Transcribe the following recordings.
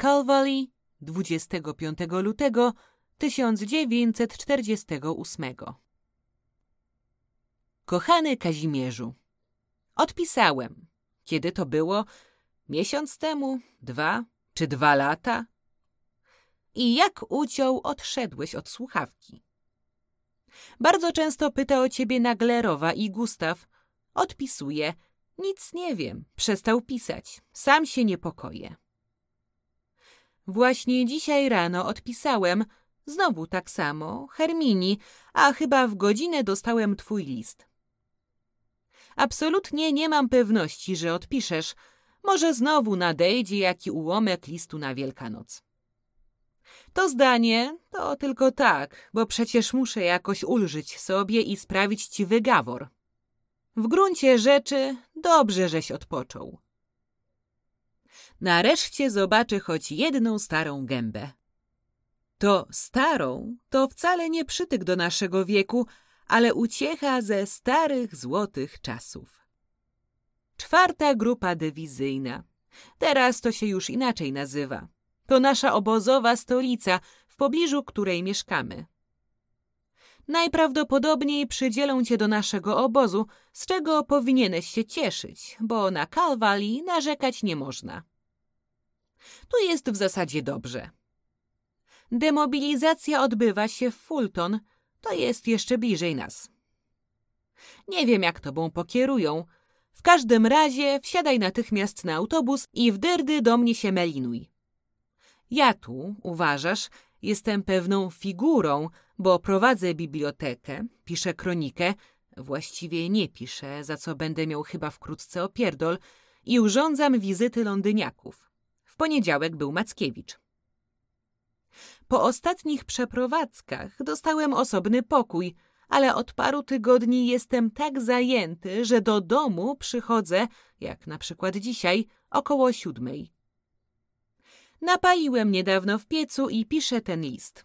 Calvary 25 lutego 1948 Kochany Kazimierzu, odpisałem. Kiedy to było? Miesiąc temu? Dwa? Czy dwa lata? I jak uciął odszedłeś od słuchawki. Bardzo często pyta o ciebie Naglerowa i Gustaw. Odpisuje. Nic nie wiem. Przestał pisać. Sam się niepokoję. Właśnie dzisiaj rano odpisałem, znowu tak samo, Hermini, a chyba w godzinę dostałem twój list. Absolutnie nie mam pewności, że odpiszesz. Może znowu nadejdzie jaki ułomek listu na Wielkanoc. To zdanie to tylko tak, bo przecież muszę jakoś ulżyć sobie i sprawić ci wygawor. W gruncie rzeczy dobrze, żeś odpoczął. Nareszcie zobaczę choć jedną starą gębę. To starą to wcale nie przytyk do naszego wieku, ale uciecha ze starych złotych czasów. Czwarta grupa dywizyjna. Teraz to się już inaczej nazywa. To nasza obozowa stolica, w pobliżu której mieszkamy. Najprawdopodobniej przydzielą cię do naszego obozu, z czego powinieneś się cieszyć, bo na Kalwali narzekać nie można. Tu jest w zasadzie dobrze. Demobilizacja odbywa się w Fulton, to jest jeszcze bliżej nas. Nie wiem, jak tobą pokierują. W każdym razie wsiadaj natychmiast na autobus i w dyrdy do mnie się melinuj. Ja tu, uważasz, jestem pewną figurą, bo prowadzę bibliotekę, piszę kronikę, właściwie nie piszę, za co będę miał chyba wkrótce opierdol, i urządzam wizyty londyniaków. Poniedziałek był Mackiewicz. Po ostatnich przeprowadzkach dostałem osobny pokój, ale od paru tygodni jestem tak zajęty, że do domu przychodzę, jak na przykład dzisiaj, około siódmej. Napaliłem niedawno w piecu i piszę ten list.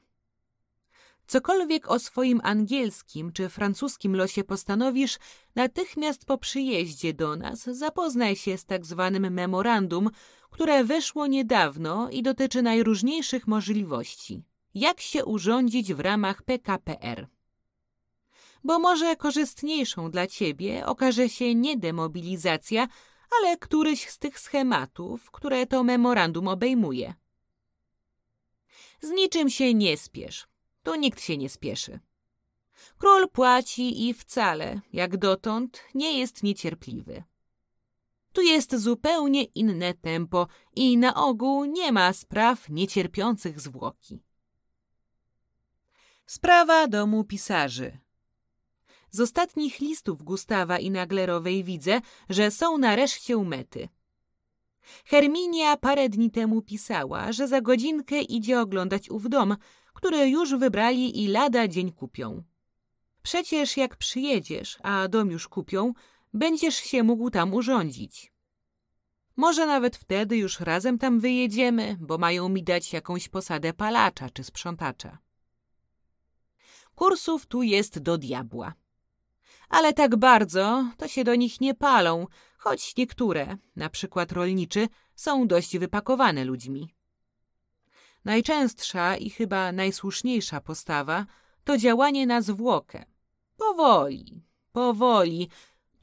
Cokolwiek o swoim angielskim czy francuskim losie postanowisz, natychmiast po przyjeździe do nas zapoznaj się z tak zwanym memorandum, które weszło niedawno i dotyczy najróżniejszych możliwości. Jak się urządzić w ramach PKPR? Bo może korzystniejszą dla ciebie okaże się nie demobilizacja, ale któryś z tych schematów, które to memorandum obejmuje. Z niczym się nie spiesz. Tu nikt się nie spieszy. Król płaci i wcale, jak dotąd, nie jest niecierpliwy. Tu jest zupełnie inne tempo i na ogół nie ma spraw niecierpiących zwłoki. Sprawa domu pisarzy. Z ostatnich listów Gustawa i Naglerowej widzę, że są nareszcie u mety. Herminia parę dni temu pisała, że za godzinkę idzie oglądać ów dom, który już wybrali i lada dzień kupią. Przecież jak przyjedziesz, a dom już kupią, będziesz się mógł tam urządzić. Może nawet wtedy już razem tam wyjedziemy, bo mają mi dać jakąś posadę palacza czy sprzątacza. Kursów tu jest do diabła. Ale tak bardzo to się do nich nie palą, choć niektóre, na przykład rolniczy, są dość wypakowane ludźmi. Najczęstsza i chyba najsłuszniejsza postawa to działanie na zwłokę. Powoli, powoli,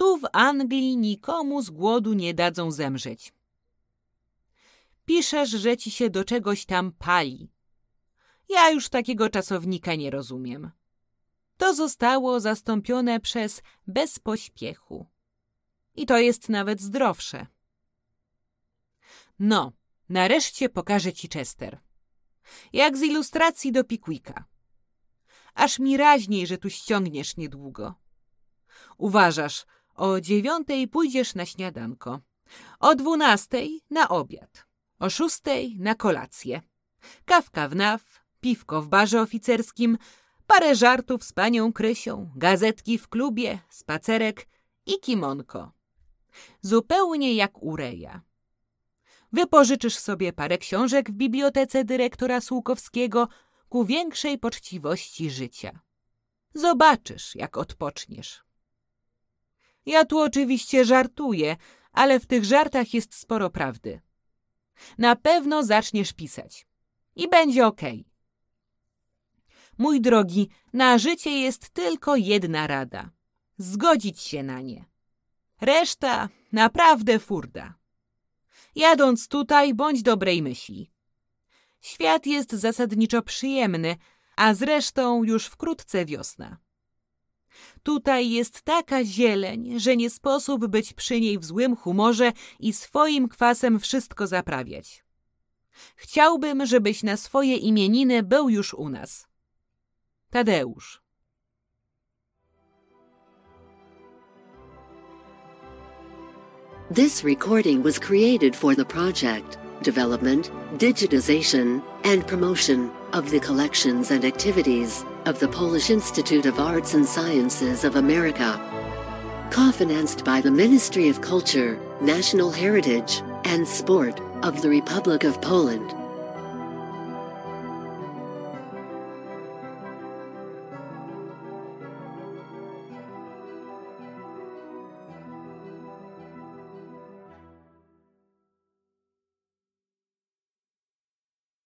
Tu w Anglii nikomu z głodu nie dadzą zemrzeć. Piszesz, że ci się do czegoś tam pali. Ja już takiego czasownika nie rozumiem. To zostało zastąpione przez bez pośpiechu. I to jest nawet zdrowsze. No, nareszcie pokażę ci Chester. Jak z ilustracji do Pickwicka. Aż mi raźniej, że tu ściągniesz niedługo. Uważasz, o dziewiątej pójdziesz na śniadanko, o dwunastej na obiad, o szóstej na kolację. Kawka w naw, piwko w barze oficerskim, parę żartów z panią Krysią, gazetki w klubie, spacerek i kimonko. Zupełnie jak u Reja. Wypożyczysz sobie parę książek w bibliotece dyrektora Słukowskiego ku większej poczciwości życia. Zobaczysz, jak odpoczniesz. Ja tu oczywiście żartuję, ale w tych żartach jest sporo prawdy. Na pewno zaczniesz pisać. I będzie. Okay. Mój drogi, na życie jest tylko jedna rada. Zgodzić się na nie. Reszta naprawdę furda. Jadąc tutaj, bądź dobrej myśli. Świat jest zasadniczo przyjemny, a zresztą już wkrótce wiosna. Tutaj jest taka zieleń, że nie sposób być przy niej w złym humorze i swoim kwasem wszystko zaprawiać. Chciałbym, żebyś na swoje imieniny był już u nas. Tadeusz. This recording was created for the project, development, digitization, and promotion of the collections and activities of the Polish Institute of Arts and Sciences of America. Co-financed by the Ministry of Culture, National Heritage, and Sport of the Republic of Poland.